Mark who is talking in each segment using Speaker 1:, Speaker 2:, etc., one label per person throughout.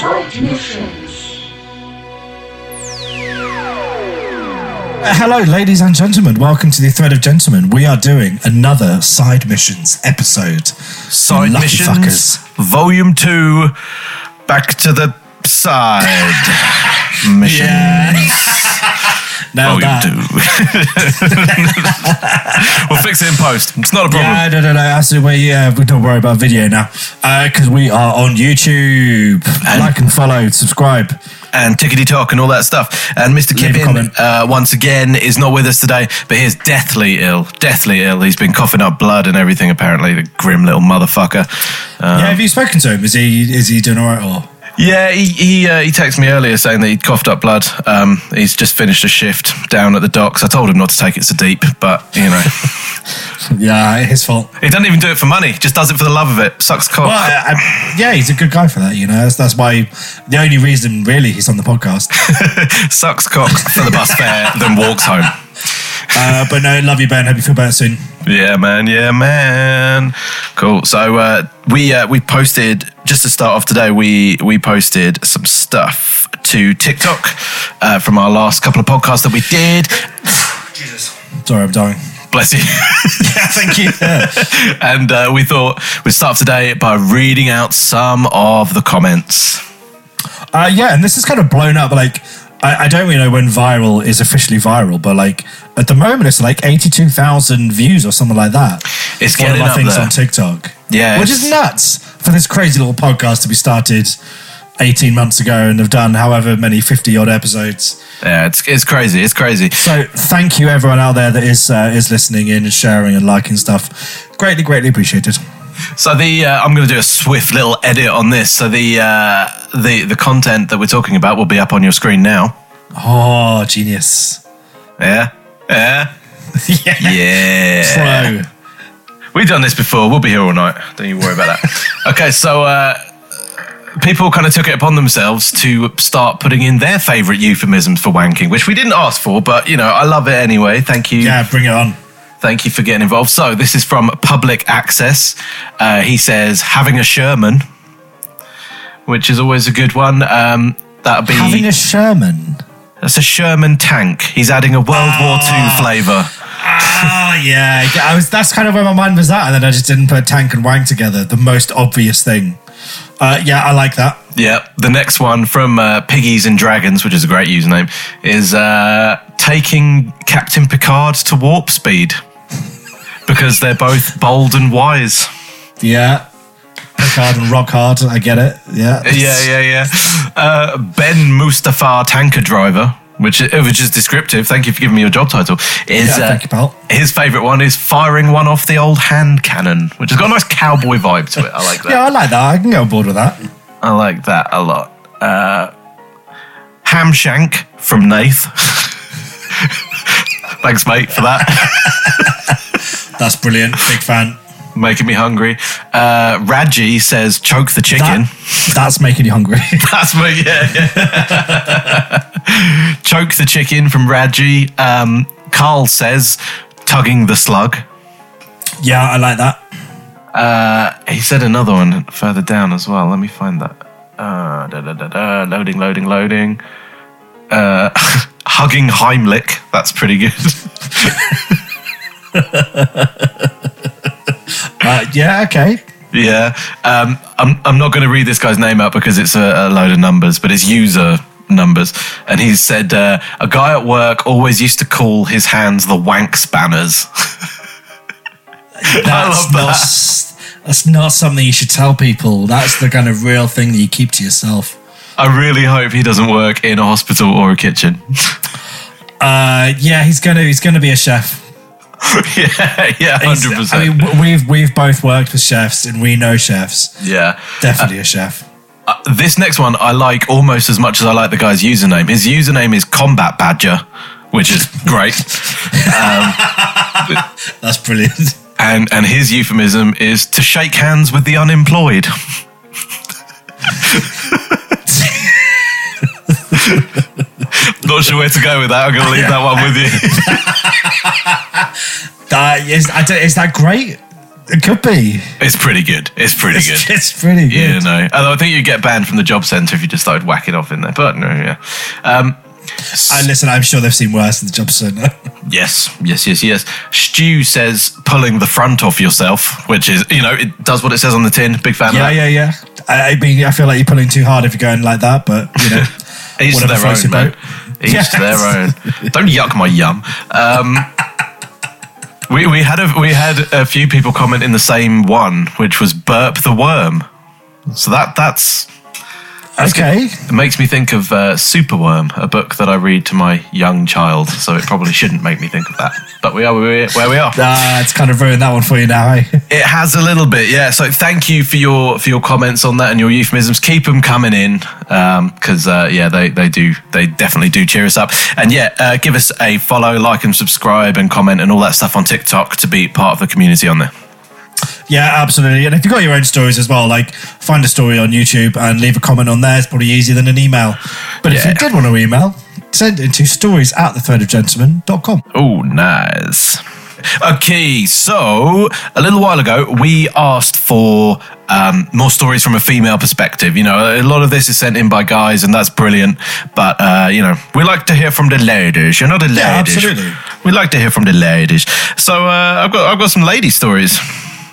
Speaker 1: Side missions.
Speaker 2: Uh, hello, ladies and gentlemen. Welcome to the Thread of Gentlemen. We are doing another side missions episode.
Speaker 3: Side
Speaker 2: Lucky
Speaker 3: missions,
Speaker 2: fuckers.
Speaker 3: volume two. Back to the side mission.
Speaker 2: Now
Speaker 3: Volume
Speaker 2: that,
Speaker 3: two. we'll fix it in post. It's not a problem.
Speaker 2: Yeah, no, no, no. Absolutely. Yeah, we don't worry about video now because we are on YouTube.
Speaker 3: And-
Speaker 2: like and follow, subscribe.
Speaker 3: and tickety talk and all that stuff. And Mr. Kippin, uh, once again, is not with us today, but he's deathly ill. Deathly ill. He's been coughing up blood and everything, apparently. The grim little motherfucker. Uh,
Speaker 2: yeah, have you spoken to him? Is he is he doing all right? Or
Speaker 3: Yeah, he he, uh, he texted me earlier saying that he'd coughed up blood. Um, he's just finished a shift down at the docks. I told him not to take it so deep, but you know,
Speaker 2: yeah, his fault.
Speaker 3: he doesn't even do it for money. Just does it for the love of it. Sucks cock.
Speaker 2: Well, I, I, yeah, he's a good guy for that. You know, that's, that's why the only reason really he's on the podcast.
Speaker 3: Sucks cock for the bus fare, then walks home.
Speaker 2: Uh, but no, love you, Ben. Hope you feel better soon.
Speaker 3: Yeah, man. Yeah, man. Cool. So uh, we uh, we posted just to start off today. We we posted some stuff to TikTok uh, from our last couple of podcasts that we did.
Speaker 2: Jesus, sorry, I'm dying.
Speaker 3: Bless you.
Speaker 2: Yeah, thank you. Yeah.
Speaker 3: and uh, we thought we'd start today by reading out some of the comments.
Speaker 2: Uh, yeah, and this is kind of blown up. Like, I, I don't really know when viral is officially viral, but like at the moment, it's like eighty-two thousand views or something like that.
Speaker 3: It's
Speaker 2: One of
Speaker 3: getting up
Speaker 2: things
Speaker 3: there.
Speaker 2: on TikTok.
Speaker 3: Yeah,
Speaker 2: which is nuts for this crazy little podcast to be started eighteen months ago and have done however many fifty odd episodes.
Speaker 3: Yeah, it's it's crazy. It's crazy.
Speaker 2: So thank you everyone out there that is uh, is listening in and sharing and liking stuff. Greatly, greatly appreciated.
Speaker 3: So the uh, I'm going to do a swift little edit on this. So the uh, the the content that we're talking about will be up on your screen now.
Speaker 2: Oh, genius!
Speaker 3: Yeah, yeah,
Speaker 2: yeah,
Speaker 3: yeah.
Speaker 2: Pro.
Speaker 3: We've done this before. We'll be here all night. Don't you worry about that. okay, so uh, people kind of took it upon themselves to start putting in their favourite euphemisms for wanking, which we didn't ask for, but you know, I love it anyway. Thank you.
Speaker 2: Yeah, bring it on.
Speaker 3: Thank you for getting involved. So this is from Public Access. Uh, he says having a Sherman, which is always a good one. Um, that'd be
Speaker 2: Having a Sherman.
Speaker 3: that's a Sherman tank. He's adding a World War II flavour.
Speaker 2: Oh yeah, I was. That's kind of where my mind was at, and then I just didn't put tank and wang together. The most obvious thing. Uh, yeah, I like that.
Speaker 3: Yeah, the next one from uh, Piggies and Dragons, which is a great username, is uh, taking Captain Picard to warp speed because they're both bold and wise.
Speaker 2: Yeah, Picard and rock hard. I get it. Yeah,
Speaker 3: Yeah, yeah, yeah. Uh, ben Mustafa, tanker driver, which which is descriptive. Thank you for giving me your job title. Is
Speaker 2: Yeah,
Speaker 3: uh,
Speaker 2: you, pal.
Speaker 3: his favourite one is firing one off the old hand cannon, which has got a nice cowboy vibe to it. I like that.
Speaker 2: Yeah, I like that. I can go on board with that.
Speaker 3: I like that a lot. Uh, Hamshank from Nath. Thanks, mate, for that.
Speaker 2: That's brilliant. Big fan.
Speaker 3: Making me hungry. Uh, Raji says, choke the chicken.
Speaker 2: That- that's making you hungry.
Speaker 3: That's me, yeah, yeah. choke the chicken from Raji. Um, Carl says, tugging the slug.
Speaker 2: yeah, I like that.
Speaker 3: Uh, He said another one further down as well. Let me find that. Uh, da, da, da, da, loading, loading, loading. Uh, hugging Heimlich. That's pretty good.
Speaker 2: Uh, yeah, okay.
Speaker 3: yeah. Um, I'm, I'm not going to read this guy's name out because it's a, a load of numbers, but it's user numbers. And he said, uh, a guy at work always used to call his hands the wank spanners.
Speaker 2: That's
Speaker 3: love that.
Speaker 2: That's not something you should tell people. That's the kind of real thing that you keep to yourself.
Speaker 3: I really hope he doesn't work in a hospital or a kitchen.
Speaker 2: Uh, yeah, he's gonna he's gonna be a chef.
Speaker 3: yeah, yeah, hundred
Speaker 2: I mean, we've we've both worked with chefs and we know chefs.
Speaker 3: Yeah,
Speaker 2: Definitely a chef.
Speaker 3: Uh, this next one I like almost as much as I like the guy's username. His username is Combat Badger, which is great,
Speaker 2: That's brilliant.
Speaker 3: and and his euphemism is to shake hands with the unemployed. Not sure where to go with that. I'm going to leave that one with you.
Speaker 2: That is, I don't, is that great? It could be.
Speaker 3: It's pretty good. It's pretty
Speaker 2: It's,
Speaker 3: good.
Speaker 2: it's pretty good.
Speaker 3: Yeah, no. Although I think you'd get banned from the job centre if you just started whacking off in there. But no, yeah. Um,
Speaker 2: And listen, I'm sure they've seen worse in the job centre.
Speaker 3: yes, yes, yes, yes. Stu says pulling the front off yourself, which is, you know, it does what it says on the tin. Big fan
Speaker 2: yeah,
Speaker 3: of that.
Speaker 2: yeah, yeah. I, I mean, I feel like you're pulling too hard if you're going like that, but you know, whatever
Speaker 3: their
Speaker 2: floats your boat.
Speaker 3: Each
Speaker 2: Yes.
Speaker 3: to their own. Don't yuck my yum. Um, we, we had a we had a few people comment in the same one, which was burp the worm. So that that's
Speaker 2: Okay.
Speaker 3: It makes me think of uh, Superworm, a book that I read to my young child. So it probably shouldn't make me think of that. But we are where we- are.
Speaker 2: Ah, it's kind of ruined that one for you now. Eh?
Speaker 3: It has a little bit, yeah. So thank you for your for your comments on that and your euphemisms. Keep them coming in because uh, yeah, they they do they definitely do cheer us up. And yeah, uh, give us a follow, like, and subscribe, and comment and all that stuff on TikTok to be part of the community on there.
Speaker 2: Yeah, absolutely. And if you've got your own stories as well, like find a story on YouTube and leave a comment on there. It's probably easier than an email. But if you did want to email, send it to stories at threadofgentlemen.com.
Speaker 3: Oh, nice. Okay, so a little while ago, we asked for um, more stories from a female perspective. You know, a lot of this is sent in by guys, and that's brilliant. But, uh, you know, we like to hear from the ladies. You know, the ladies.
Speaker 2: Yeah, absolutely.
Speaker 3: We like to hear from the ladies. So uh, I've, got, I've got some lady stories.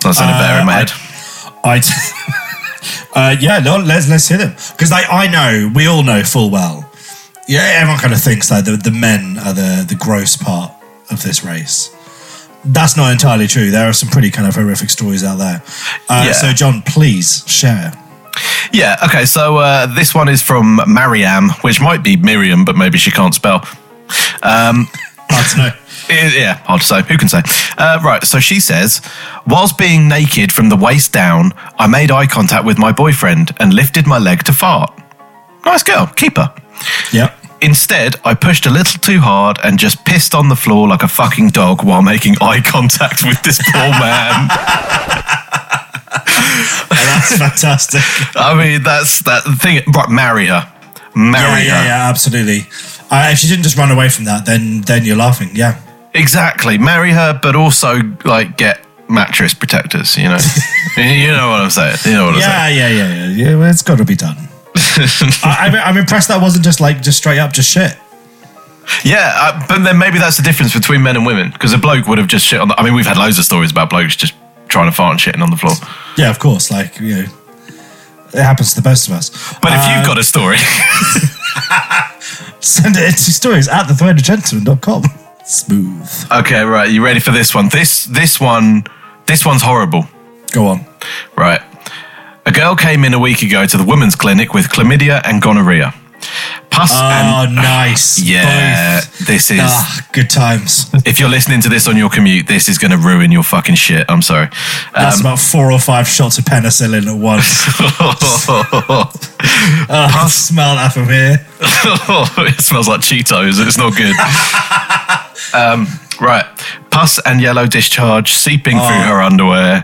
Speaker 3: That's sounded better in my
Speaker 2: Uh,
Speaker 3: head.
Speaker 2: I, uh, yeah, no, let's let's hear them because I I know we all know full well. Yeah, everyone kind of thinks that the, the men are the the gross part of this race. That's not entirely true. There are some pretty kind of horrific stories out there. Uh,
Speaker 3: Yeah.
Speaker 2: So, John, please share.
Speaker 3: Yeah, okay, so uh, this one is from Mariam, which might be Miriam, but maybe she can't spell.
Speaker 2: Hard to know.
Speaker 3: Eh, Yeah, hard to say. Who can say? Uh, right, so she says, whilst being naked from the waist down, I made eye contact with my boyfriend and lifted my leg to fart. Nice girl, keep her.
Speaker 2: Yep.
Speaker 3: Instead, I pushed a little too hard and just pissed on the floor like a fucking dog while making eye contact with this poor man.
Speaker 2: That's fantastic.
Speaker 3: I mean, that's that thing. Right, marry her.
Speaker 2: yeah,
Speaker 3: Marry
Speaker 2: yeah,
Speaker 3: her.
Speaker 2: yeah, absolutely. Uh, if she didn't just run away from that, then then you're laughing. Yeah.
Speaker 3: Exactly. Marry her, but also, like, get mattress protectors, you know? you know what I'm saying? You know what I'm saying?
Speaker 2: Yeah, yeah, yeah, yeah. yeah well, it's got to be done. I, I'm, I'm impressed that wasn't just like just straight up just shit.
Speaker 3: Yeah, uh, but then maybe that's the difference between men and women because a bloke would have just shit on the. I mean, we've had loads of stories about blokes just trying to fart and shitting on the floor.
Speaker 2: Yeah, of course. Like you know, it happens to the best of us.
Speaker 3: But if
Speaker 2: Uh,
Speaker 3: you've got a story,
Speaker 2: send it to stories at thethreadofgentlemen.com. Smooth.
Speaker 3: okay, right, you ready for this one? This this one, this one's horrible.
Speaker 2: Go on.
Speaker 3: Right, a girl came in a week ago to the women's clinic with chlamydia and gonorrhea. Pus
Speaker 2: Oh,
Speaker 3: and
Speaker 2: nice.
Speaker 3: yeah,
Speaker 2: Both.
Speaker 3: this is.
Speaker 2: Ah, good times.
Speaker 3: If you're listening to this on your commute, this is going to ruin your fucking shit. I'm sorry.
Speaker 2: That's um, about four or five shots of penicillin at once. Ah, oh, I smell that from here.
Speaker 3: it smells like Cheetos. It's not good. um, right. Pus and yellow discharge seeping through her underwear.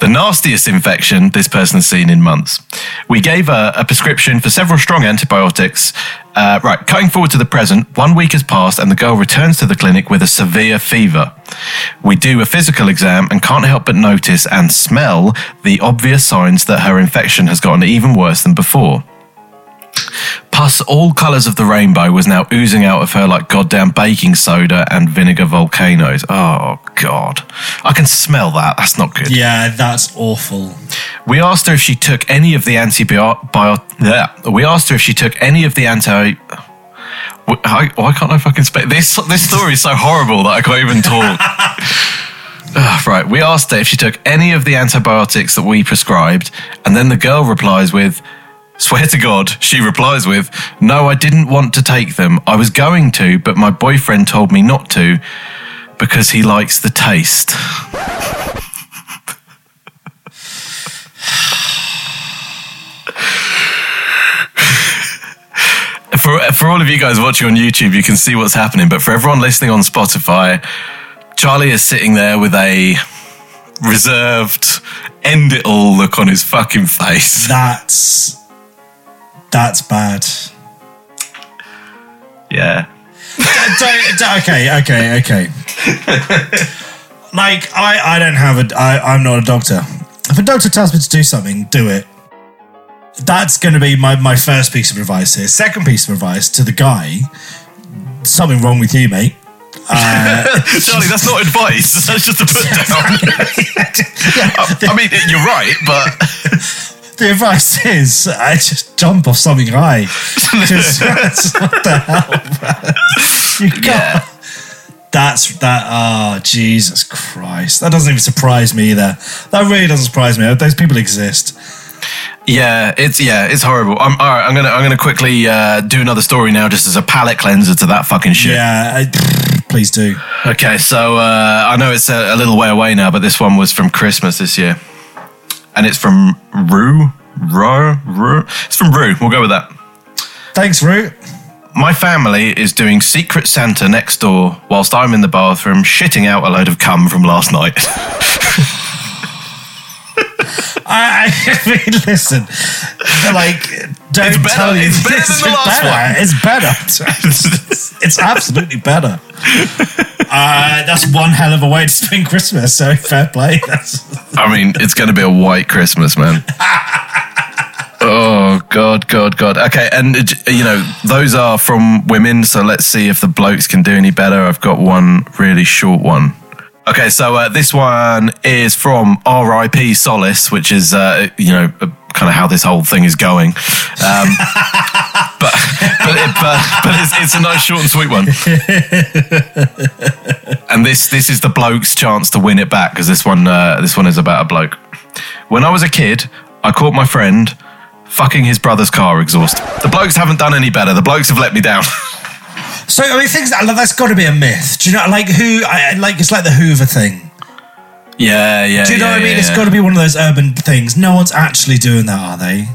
Speaker 3: The nastiest infection this person has seen in months. We gave her a prescription for several strong antibiotics. Uh, right. Cutting forward to the present, one week has passed and the girl returns to the clinic with a severe fever. We do a physical exam and can't help but notice and smell the obvious signs that her infection has gotten even worse than before. Pus, all colours of the rainbow, was now oozing out of her like goddamn baking soda and vinegar volcanoes. Oh, God. I can smell that. That's not good.
Speaker 2: Yeah, that's awful.
Speaker 3: We asked her if she took any of the antibiotic. Yeah. We asked her if she took any of the anti. Why, why can't I fucking speak? This, this story is so horrible that I can't even talk. Ugh, ah, right. We asked her if she took any of the antibiotics that we prescribed, and then the girl replies with, Swear to God, she replies with, No, I didn't want to take them. I was going to, but my boyfriend told me not to because he likes the taste. for, for all of you guys watching on YouTube, you can see what's happening, but for everyone listening on Spotify, Charlie is sitting there with a reserved, end it all look on his fucking face.
Speaker 2: That's that's bad.
Speaker 3: Yeah.
Speaker 2: okay, okay, okay. Like I, I don't have a. I, I'm not a doctor. If a doctor tells me to do something, do it. That's going to be my, my first piece of advice here. Second piece of advice to the guy: something wrong with you, mate.
Speaker 3: Uh, Charlie, that's not advice. That's just a put down. I mean, you're right, but
Speaker 2: The advice is I just jump off something high. What the hell? You got,
Speaker 3: yeah.
Speaker 2: That's that. Oh, Jesus Christ! That doesn't even surprise me either. That really doesn't surprise me. Those people exist.
Speaker 3: Yeah, it's yeah, it's horrible. I'm all right. I'm gonna I'm gonna quickly uh, do another story now, just as a palate cleanser to that fucking shit.
Speaker 2: Yeah, I, please do.
Speaker 3: Okay, so uh, I know it's a, a little way away now, but this one was from Christmas this year, and it's from Rue. Rue, Rue. It's from Rue. We'll go with that.
Speaker 2: Thanks, Root.
Speaker 3: My family is doing Secret Santa next door whilst I'm in the bathroom shitting out a load of cum from last night.
Speaker 2: I, I mean, listen, like, don't
Speaker 3: It's better-
Speaker 2: tell you.
Speaker 3: it's better than the last
Speaker 2: better.
Speaker 3: one.
Speaker 2: It's better. it's absolutely better. Uh, that's one hell of a way to spend Christmas. So fair play. That's,
Speaker 3: I mean, it's going to be a white Christmas, man. Oh God, God, God. Okay, and uh, you know those are from women, so let's see if the blokes can do any better. I've got one really short one. Okay, so uh, this one is from R.I.P. Solace, which is uh, you know uh, kind of how this whole thing is going. Um, but but, it, but, but it's, it's a nice short and sweet one. and this this is the bloke's chance to win it back because this one uh, this one is about a bloke. When I was a kid, I caught my friend fucking his brother's car exhaust. The blokes haven't done any better. The blokes have let me down.
Speaker 2: so I mean, things that that's got to be a myth. Do you know, like who? I, like it's like the Hoover thing.
Speaker 3: yeah, yeah.
Speaker 2: Do you know
Speaker 3: yeah,
Speaker 2: what I mean?
Speaker 3: yeah,
Speaker 2: It's
Speaker 3: yeah.
Speaker 2: got to be one of those urban things. No one's actually doing that, are they?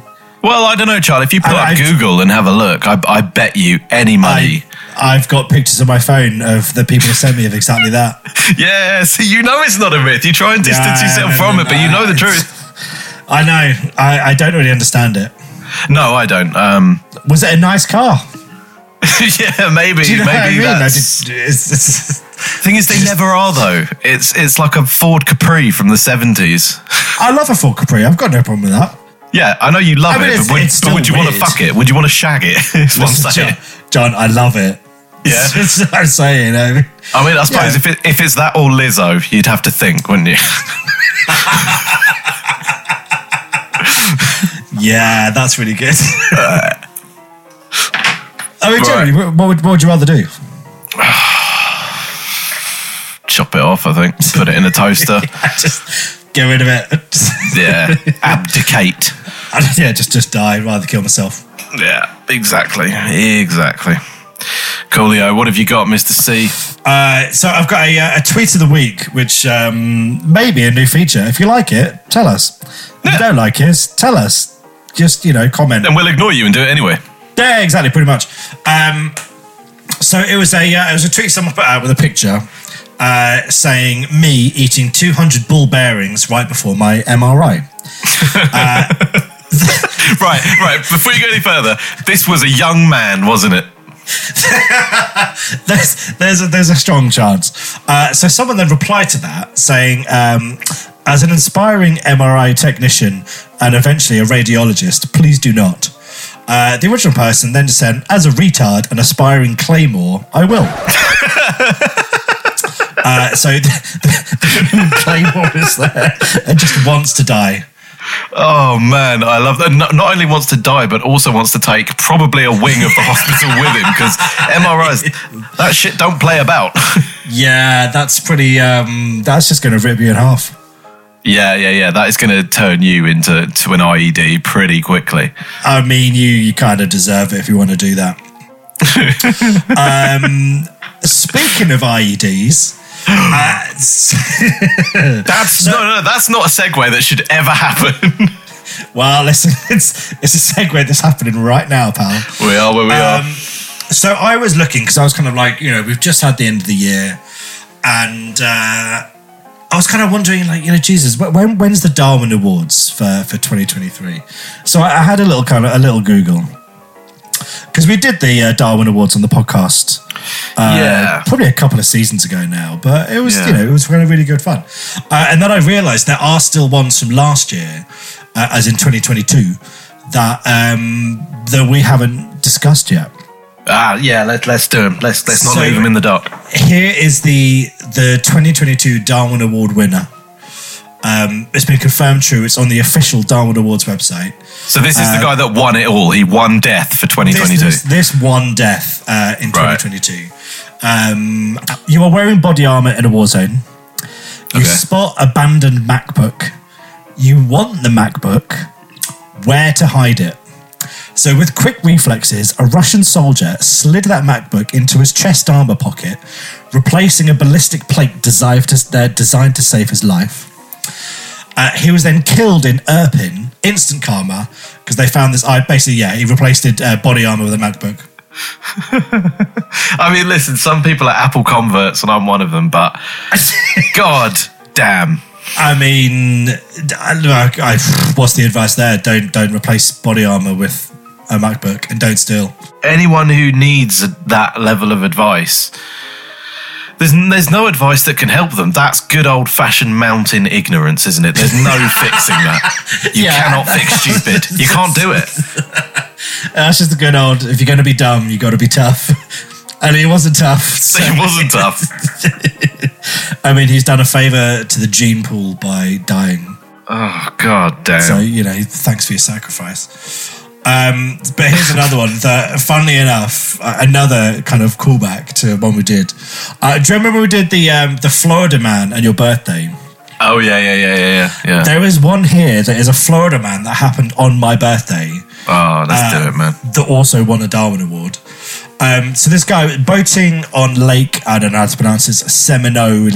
Speaker 3: Well, I don't know, Charlie. If you put
Speaker 2: I-
Speaker 3: up
Speaker 2: I-
Speaker 3: Google and have a look, I, I bet you any money.
Speaker 2: I, I've got pictures on my phone of the people who sent me of exactly that.
Speaker 3: Yeah, see, you know it's not a myth. You try and distance yourself from it, but you know the truth.
Speaker 2: I know. I, I don't really understand it.
Speaker 3: No, I don't. Um,
Speaker 2: Was it a nice car?
Speaker 3: yeah, maybe,
Speaker 2: Do you know
Speaker 3: maybe
Speaker 2: what I mean? I
Speaker 3: that's.
Speaker 2: did- it's- it's-
Speaker 3: Thing is, they never are though. It's it's like a Ford Capri from the seventies.
Speaker 2: I love a Ford Capri. I've got no problem with that.
Speaker 3: Yeah, I know you love
Speaker 2: I mean,
Speaker 3: it, but would, but would you want to fuck it? Would you want to shag it? What I'm saying.
Speaker 2: John, John, I love it.
Speaker 3: Yeah.
Speaker 2: That's what I'm saying. I mean,
Speaker 3: I mean, I suppose
Speaker 2: Yeah.
Speaker 3: if it, if it's that or Lizzo, you'd have to think, wouldn't you?
Speaker 2: yeah, that's really good. I mean, generally, what, what would, what would you rather do?
Speaker 3: Chop it off, I think. Put it in a toaster.
Speaker 2: just get rid of it.
Speaker 3: Yeah, abdicate.
Speaker 2: yeah, just just die rather kill myself.
Speaker 3: Yeah, exactly, exactly. Coolio, what have you got, Mister C?
Speaker 2: Uh, so I've got a, uh, a tweet of the week, which um, may be a new feature. If you like it, tell us. If
Speaker 3: Yeah.
Speaker 2: you don't like it, tell us. Just you know, comment.
Speaker 3: And we'll ignore you and do it anyway.
Speaker 2: Yeah, exactly, pretty much. Um, so it was a uh, it was a tweet someone put out with a picture uh, saying me eating 200 ball bearings right before my MRI.
Speaker 3: Right, right. Before you go any further, this was a young man, wasn't it?
Speaker 2: there's there's a, there's a strong chance. Uh, so someone then replied to that saying, um, as an inspiring MRI technician and eventually a radiologist, please do not. Uh, the original person then said, as a retard and aspiring claymore, I will. uh, so the, the claymore is there and just wants to die.
Speaker 3: Oh man, I love that. Not, not only wants to die, but also wants to take probably a wing of the hospital with him because MRIs, that shit don't play about.
Speaker 2: Yeah, that's pretty. Um, that's just going to rip you in half.
Speaker 3: Yeah, yeah, yeah. That is going to turn you into to an IED pretty quickly.
Speaker 2: I mean, you you kind of deserve it if you want to do that. um, speaking of IEDs, uh,
Speaker 3: That's no, no, that's not a segue that should ever happen.
Speaker 2: well, listen, it's it's a segue that's happening right now, pal.
Speaker 3: we are where we are.
Speaker 2: Um, so I was looking because I was kind of like, you know, we've just had the end of the year, and uh, I was kind of wondering, like, you know, Jesus, when when's the Darwin Awards for for 2023? So I, I had a little kind of a little Google. because we did the uh, Darwin Awards on the podcast. Uh,
Speaker 3: Yeah.
Speaker 2: probably a couple of seasons ago now, but it was
Speaker 3: Yeah.
Speaker 2: you know it was kind of really good fun. Uh, and then I realised there are still ones from last year, uh, as in 2022, that um, that we haven't discussed yet.
Speaker 3: Ah, yeah. Let, let's do them. Let's let's not
Speaker 2: So-
Speaker 3: leave them in the dark.
Speaker 2: Here is the the 2022 Darwin Award winner. Um, it's been confirmed true. It's on the official Darwin Awards website.
Speaker 3: So this is the guy that won it all. He won death for 2022.
Speaker 2: This, this, this one death uh, in
Speaker 3: Right.
Speaker 2: 2022. Um, you are wearing body armor in a war zone. You
Speaker 3: Okay.
Speaker 2: spot abandoned MacBook. You want the MacBook. Where to hide it? So, with quick reflexes, a Russian soldier slid that MacBook into his chest armor pocket, replacing a ballistic plate designed to, designed to save his life. Uh, he was then killed in Irpin, instant karma, because they found this. I basically, yeah, he replaced it uh, body armor with a MacBook.
Speaker 3: I mean, listen, some people are Apple converts, and I'm one of them. But God damn,
Speaker 2: I mean, I, I, what's the advice there? Don't don't replace body armor with a MacBook, and don't steal.
Speaker 3: anyone who needs that level of advice, there's there's no advice that can help them. That's good old fashioned mountain ignorance, isn't it? There's no fixing that. You
Speaker 2: Yeah.
Speaker 3: cannot fix stupid. You can't do it.
Speaker 2: That's just the good old. If you're going to be dumb, you got to be tough. And he wasn't tough. So,
Speaker 3: It wasn't tough.
Speaker 2: I mean, he's done a favor to the gene pool by dying.
Speaker 3: Oh god damn.
Speaker 2: So you know, thanks for your sacrifice. Um, but here's another one that, funnily enough, uh, another kind of callback to one we did. Uh, do you remember we did the um, the Florida man and your birthday?
Speaker 3: oh yeah, yeah, yeah, yeah, yeah. yeah.
Speaker 2: There is one here that is a Florida man that happened on my birthday
Speaker 3: Oh, let's do it, man.
Speaker 2: that also won a Darwin Award. Um, so this guy boating on Lake, I don't know how to pronounce this, Seminole.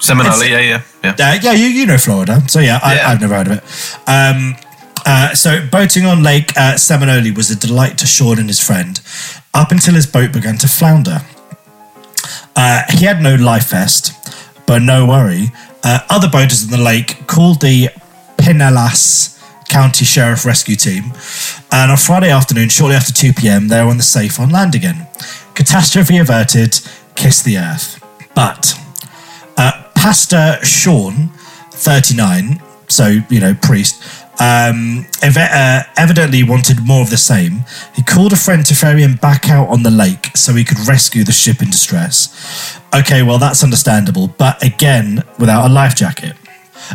Speaker 3: Seminole,
Speaker 2: it's-
Speaker 3: yeah, yeah, yeah.
Speaker 2: Uh, yeah, you, you know Florida. So yeah, I,
Speaker 3: Yeah.
Speaker 2: I've never heard of it. Um, uh, so boating on Lake uh, Seminole was a delight to Sean and his friend up until his boat began to flounder. Uh, he had no life vest, but no worry. Uh, other boaters in the lake called the Pinellas County Sheriff Rescue Team, and on Friday afternoon, shortly after 2 p.m., they were on the safe on land again. Catastrophe averted, kiss the earth. But uh, Pastor Sean, 39, so, you know, priest, um, ev- uh, evidently wanted more of the same. He called a friend to ferry him back out on the lake so he could rescue the ship in distress. Okay, well, that's understandable, but again, without a life jacket.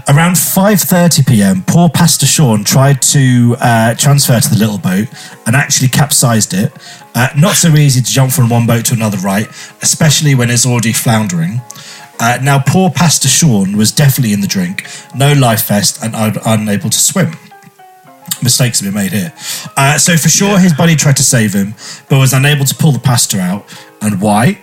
Speaker 2: Around 5:30 p.m., poor Pastor Sean tried to uh, transfer to the little boat and actually capsized it. Uh, not so easy to jump from one boat to another, right? Especially when it's already floundering. Uh, now, poor Pastor Sean was definitely in the drink, no life vest, and un- unable to swim. Mistakes have been made here. Uh, so, for sure, his buddy tried to save him, but was unable to pull the pastor out. And why?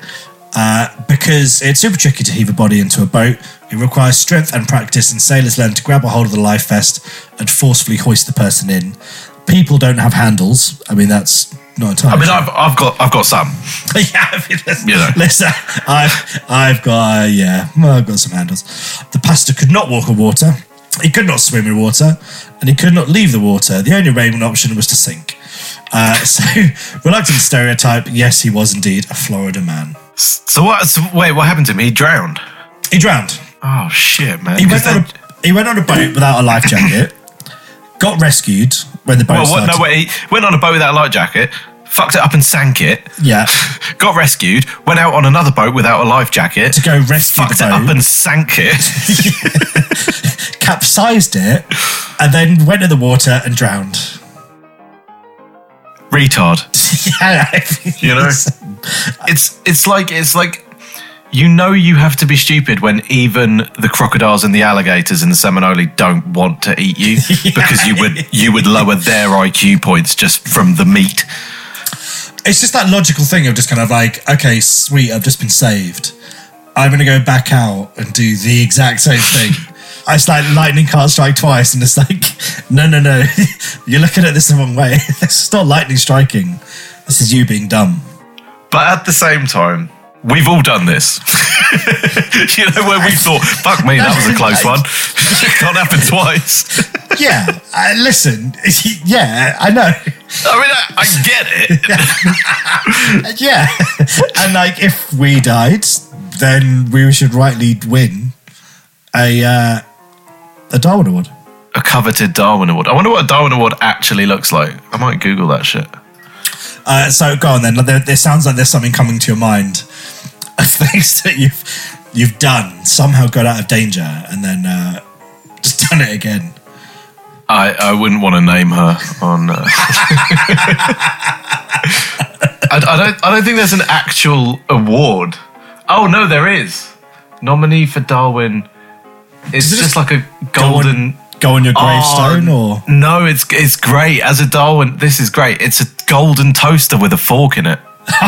Speaker 2: Uh, because it's super tricky to heave a body into a boat. It requires strength and practice, and sailors learn to grab a hold of the life vest and forcefully hoist the person in. People don't have handles. I mean, that's not entirely.
Speaker 3: I mean,
Speaker 2: true.
Speaker 3: I've, I've got I've got some.
Speaker 2: yeah, I mean, listen,
Speaker 3: You know.
Speaker 2: listen, I've, I've got, uh, yeah, well, I've got some handles. The pastor could not walk on water, he could not swim in water, and he could not leave the water. The only remaining option was to sink. Uh, so, reluctant stereotype, yes, he was indeed a Florida man.
Speaker 3: So what? So wait, what happened to him? He drowned.
Speaker 2: He drowned.
Speaker 3: Oh shit, man!
Speaker 2: He went, on a, he went on a boat without a life jacket, got rescued when the boat
Speaker 3: well, what, no, wait. He went on a boat without a life jacket, fucked it up and sank it.
Speaker 2: Yeah,
Speaker 3: Got rescued. Went out on another boat without a life jacket.
Speaker 2: to go rescue
Speaker 3: fucked
Speaker 2: the
Speaker 3: it up and sank it.
Speaker 2: capsized it, and then went in the water and drowned.
Speaker 3: Retard.
Speaker 2: yeah,
Speaker 3: You know? It's it's like it's like you know you have to be stupid when even the crocodiles and the alligators in the Seminole don't want to eat you because you would you would lower their IQ points just from the meat.
Speaker 2: it's just that logical thing of just kind of like, okay, sweet, I've just been saved. I'm going to go back out and do the exact same thing. It's like lightning can't strike twice, and it's like, no, no, no, you're looking at this the wrong way. this is not lightning striking. This is you being dumb.
Speaker 3: But at the same time, we've all done this. you know, where we thought, fuck me, that was a close one. it Can't happen twice.
Speaker 2: Yeah, uh, listen, yeah, I know.
Speaker 3: I mean, I, I get it.
Speaker 2: Yeah. and like, if we died, then we should rightly win a uh, a Darwin Award.
Speaker 3: a coveted Darwin Award. I wonder what a Darwin Award actually looks like. I might Google that shit.
Speaker 2: Uh, so go on then. There, there sounds like there's something coming to your mind of things that you've you've done somehow got out of danger and then uh, just done it again.
Speaker 3: I, I wouldn't want to name her on. Uh... I, I don't. I don't think there's an actual award. Oh no, there is. Nominee for Darwin. It's
Speaker 2: it
Speaker 3: just
Speaker 2: just
Speaker 3: like a
Speaker 2: Go on-
Speaker 3: golden.
Speaker 2: Go on your
Speaker 3: Oh,
Speaker 2: gravestone or
Speaker 3: No, it's it's great as a Darwin. This is great. It's a golden toaster with a fork in it.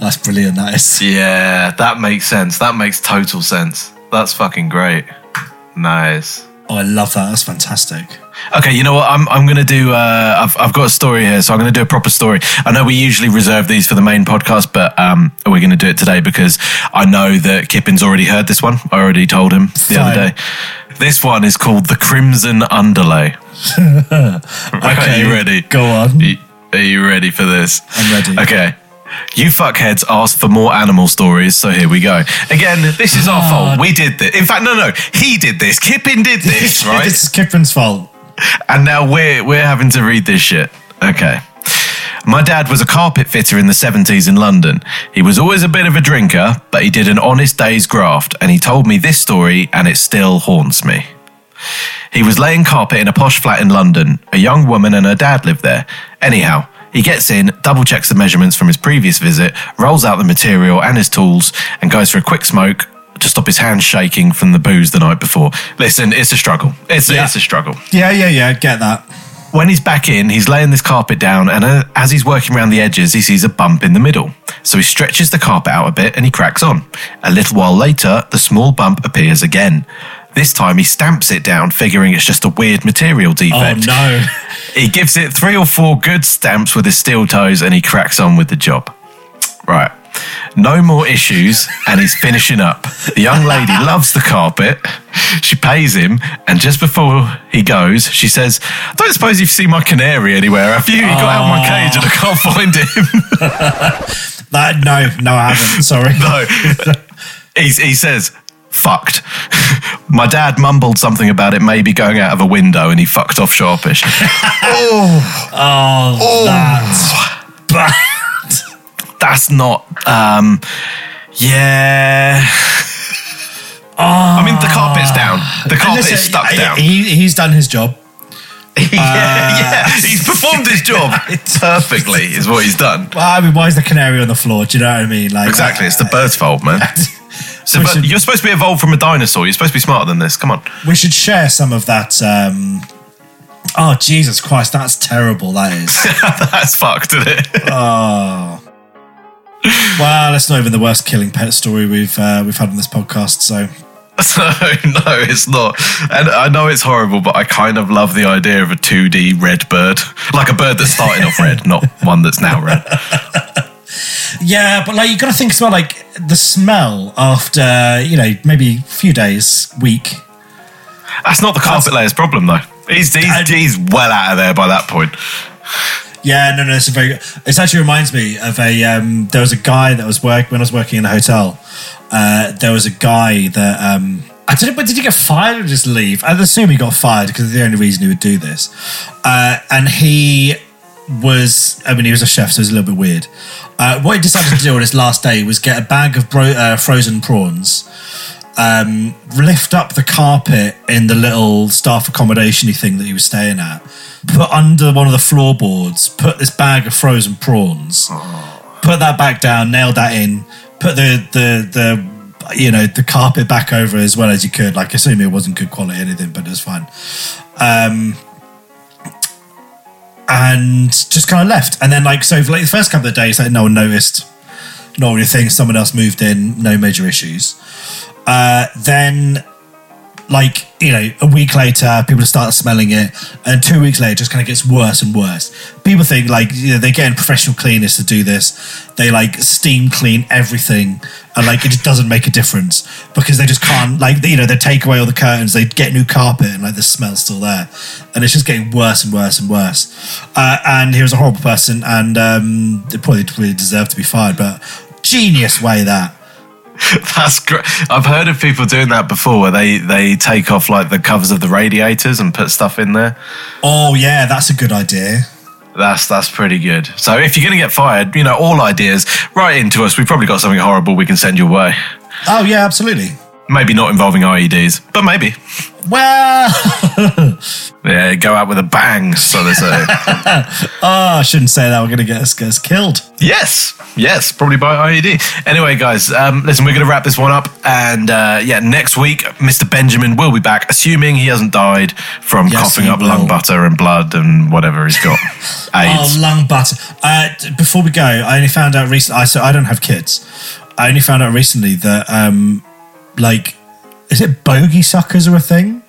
Speaker 2: that's brilliant. That is.
Speaker 3: Yeah, that makes sense. That makes total sense. That's fucking great. Nice.
Speaker 2: Oh, I love that. That's fantastic.
Speaker 3: Okay, you know what? I'm I'm gonna do. Uh, I've I've got a story here, so I'm gonna do a proper story. I know we usually reserve these for the main podcast, but um, we're gonna do it today because I know that Kippin's already heard this one. I already told him the
Speaker 2: Fine.
Speaker 3: other day. This one is called the Crimson Underlay. Are you ready?
Speaker 2: Go on.
Speaker 3: Are you ready for this?
Speaker 2: I'm ready.
Speaker 3: Okay. You fuckheads asked for more animal stories, so here we go. Again, this is our fault. We did this. In fact, no, no, he did this. Kippin did this, right?
Speaker 2: this is Kippin's fault.
Speaker 3: And now we're we're having to read this shit. Okay. My dad was a carpet fitter in the 70s in London. He was always a bit of a drinker, but he did an honest day's graft, and he told me this story, and it still haunts me. He was laying carpet in a posh flat in London. A young woman and her dad lived there. Anyhow, he gets in, double checks the measurements from his previous visit, rolls out the material and his tools, and goes for a quick smoke to stop his hands shaking from the booze the night before. Listen, it's a struggle. It's,
Speaker 2: Yeah.
Speaker 3: it's a struggle.
Speaker 2: Yeah, yeah, yeah. Get that.
Speaker 3: When he's back in, he's laying this carpet down, and uh, as he's working around the edges, he sees a bump in the middle. So he stretches the carpet out a bit and he cracks on. A little while later, the small bump appears again. This time he stamps it down, figuring it's just a weird material defect.
Speaker 2: Oh no.
Speaker 3: He gives it three or four good stamps with his steel toes and he cracks on with the job. Right. No more issues, and he's finishing up. The young lady loves the carpet. She pays him, and just before he goes, she says, I don't suppose you've seen my canary anywhere, have you? He got out of my cage and I can't find him.
Speaker 2: That no, no, I haven't. Sorry.
Speaker 3: no. He's, he says, fucked. My dad mumbled something about it maybe going out of a window and he fucked off sharpish.
Speaker 2: Oh. Oh. oh, that's bad.
Speaker 3: That's not um yeah I mean the carpet's down. The carpet
Speaker 2: Listen,
Speaker 3: is stuck down.
Speaker 2: He, he's done his job.
Speaker 3: yeah, yeah. He's performed his job perfectly, is what he's done.
Speaker 2: Well, I mean, why is the canary on the floor? Do you know what I mean? Like
Speaker 3: Exactly, it's the bird's fault, man. So, but
Speaker 2: should-
Speaker 3: you're supposed to be evolved from a dinosaur. You're supposed to be smarter than this. Come on.
Speaker 2: we should share some of that. Um, oh Jesus Christ, that's terrible. That is.
Speaker 3: That's fucked, isn't it?
Speaker 2: oh. Well, that's not even the worst killing pet story we've uh, we've had on this podcast. So
Speaker 3: So, no, it's not. And I know it's horrible, but I kind of love the idea of a 2D red bird. Like a bird that's starting off red, not one that's now red.
Speaker 2: yeah, but like you got to think as well, like the smell after you know maybe a few days, week.
Speaker 3: That's not the carpet layer's problem, though. He's,
Speaker 2: I-
Speaker 3: he's, he's well out of there by that point.
Speaker 2: Yeah, no, no, it's a very. It actually reminds me of a. Um, there was a guy that was work when I was working in a hotel. Uh, there was a guy that um, I don't know, but did he get fired or just leave? I'd assume he got fired because the only reason he would do this. Uh, and he was. I mean, he was a chef, so it was a little bit weird. Uh, what he decided to do on his last day was get a bag of bro- uh, frozen prawns. Um, lift up the carpet in the little staff accommodation thing that he was staying at, put under one of the floorboards, put this bag of frozen prawns, put that back down, nailed that in, put the the the you know the carpet back over as well as you could. Like, assuming it wasn't good quality or anything, but it was fine. Um, and just kind of left, and then like so for like the first couple of days, like no one noticed, not really thing. Someone else moved in, no major issues. Uh, then like you know, a week later, people start smelling it, and two weeks later, it just kind of gets worse and worse. People think like you know, they're getting professional cleaners to do this. They like steam clean everything, and like it just doesn't make a difference because they just can't like you know they take away all the curtains, they get new carpet, and like the smell's still there, and it's just getting worse and worse and worse. Uh, and he was a horrible person, and um, they probably, probably deserved to be fired, but genius way that.
Speaker 3: That's great. I've heard of people doing that before, where they they take off like the covers of the radiators and put stuff in there.
Speaker 2: Oh yeah, that's a good idea.
Speaker 3: That's that's pretty good. So if you're going to get fired, you know, all ideas, write into us. We've probably got something horrible we can send your way.
Speaker 2: Oh yeah, absolutely.
Speaker 3: Maybe not involving IEDs, but maybe.
Speaker 2: Well,
Speaker 3: Yeah, go out with a bang, so they say.
Speaker 2: oh, I shouldn't say that. We're going to get us, killed.
Speaker 3: yes, yes, probably by IED. Anyway, guys, um, listen, we're going to wrap this one up. And uh, yeah, next week, Mr. Benjamin will be back, assuming he hasn't died from
Speaker 2: Yes,
Speaker 3: coughing up
Speaker 2: will.
Speaker 3: lung butter and blood and whatever he's got. AIDS.
Speaker 2: Oh, lung butter. Uh, before we go, I only found out recently. I so I don't have kids. I only found out recently that um, like, is it bogey suckers are a thing?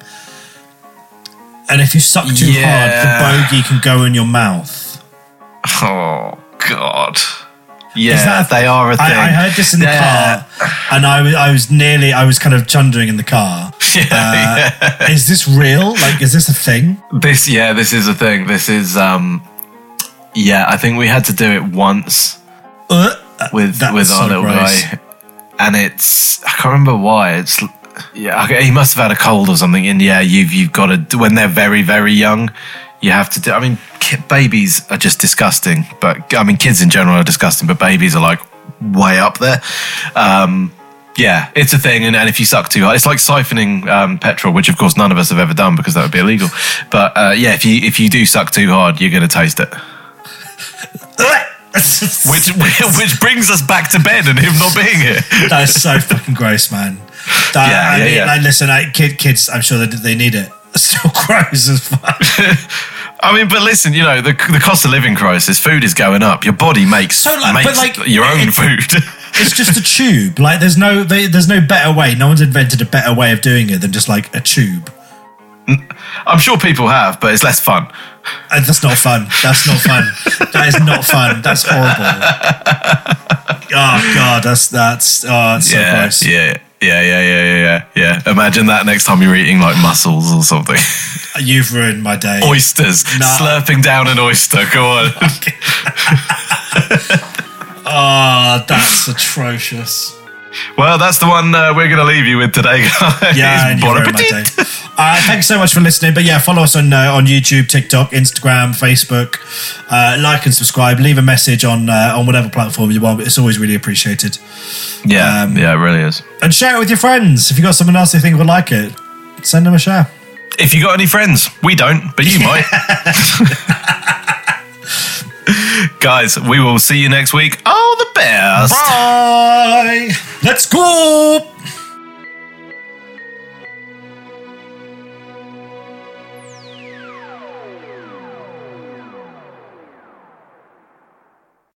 Speaker 2: And if you suck too
Speaker 3: Yeah.
Speaker 2: hard, the bogey can go in your mouth.
Speaker 3: Oh God. Yeah, they are a thing.
Speaker 2: I, I heard this in the
Speaker 3: Yeah.
Speaker 2: car, and I was I was nearly I was kind of chundering in the car.
Speaker 3: Yeah,
Speaker 2: Uh, Is this real? Like, is this a thing?
Speaker 3: This, yeah, this is a thing. This is, um, yeah, I think we had to do it once
Speaker 2: Uh,
Speaker 3: with with our little guy, and it's I can't remember why. It's yeah, okay, he must have had a cold or something. And yeah, you've you've got to when they're very very young, you have to do. I mean, ki- babies are just disgusting, but I mean, kids in general are disgusting, but babies are like way up there. Um, yeah, it's a thing, and, and if you suck too hard, it's like siphoning um, petrol, which of course none of us have ever done because that would be illegal. But uh, yeah, if you if you do suck too hard, you're going to taste it. Which which brings us back to Ben and him not being here.
Speaker 2: that is so fucking gross, man. That,
Speaker 3: Yeah,
Speaker 2: I
Speaker 3: yeah,
Speaker 2: mean,
Speaker 3: yeah.
Speaker 2: like, listen, I, kid, kids, I'm sure that they need it. It's still gross as fuck.
Speaker 3: I mean, but listen, you know the the cost of living crisis, food is going up. Your body makes
Speaker 2: So, like, but,
Speaker 3: makes
Speaker 2: like,
Speaker 3: your own
Speaker 2: it-
Speaker 3: food.
Speaker 2: It's just a tube. Like, there's no, they, there's no better way. No one's invented a better way of doing it than just like a tube.
Speaker 3: I'm sure people have, but it's less fun.
Speaker 2: And that's not fun. That's not fun. that is not fun. That's horrible. Oh god, that's that's oh, so
Speaker 3: yeah,
Speaker 2: gross.
Speaker 3: yeah, yeah, yeah, yeah, yeah, yeah, yeah. Imagine that next time you're eating like mussels or something.
Speaker 2: Uh, you've ruined my day.
Speaker 3: Oysters,
Speaker 2: Nah.
Speaker 3: slurping down an oyster. Go on.
Speaker 2: Oh, that's atrocious.
Speaker 3: Well, that's the one uh, we're going to leave you with today, guys.
Speaker 2: Yeah,
Speaker 3: Bon appetit.
Speaker 2: day. Uh, thanks so much for listening. But yeah, follow us on uh, on YouTube, TikTok, Instagram, Facebook. Uh, like and subscribe. Leave a message on uh, on whatever platform you want. It's always really appreciated.
Speaker 3: Yeah,
Speaker 2: Um,
Speaker 3: yeah, it really is.
Speaker 2: And share it with your friends. If you got someone else you think would like it, send them a share.
Speaker 3: If you got any friends, we don't, but you might. Guys, we will see you next week. All the best.
Speaker 2: Bye. Let's go.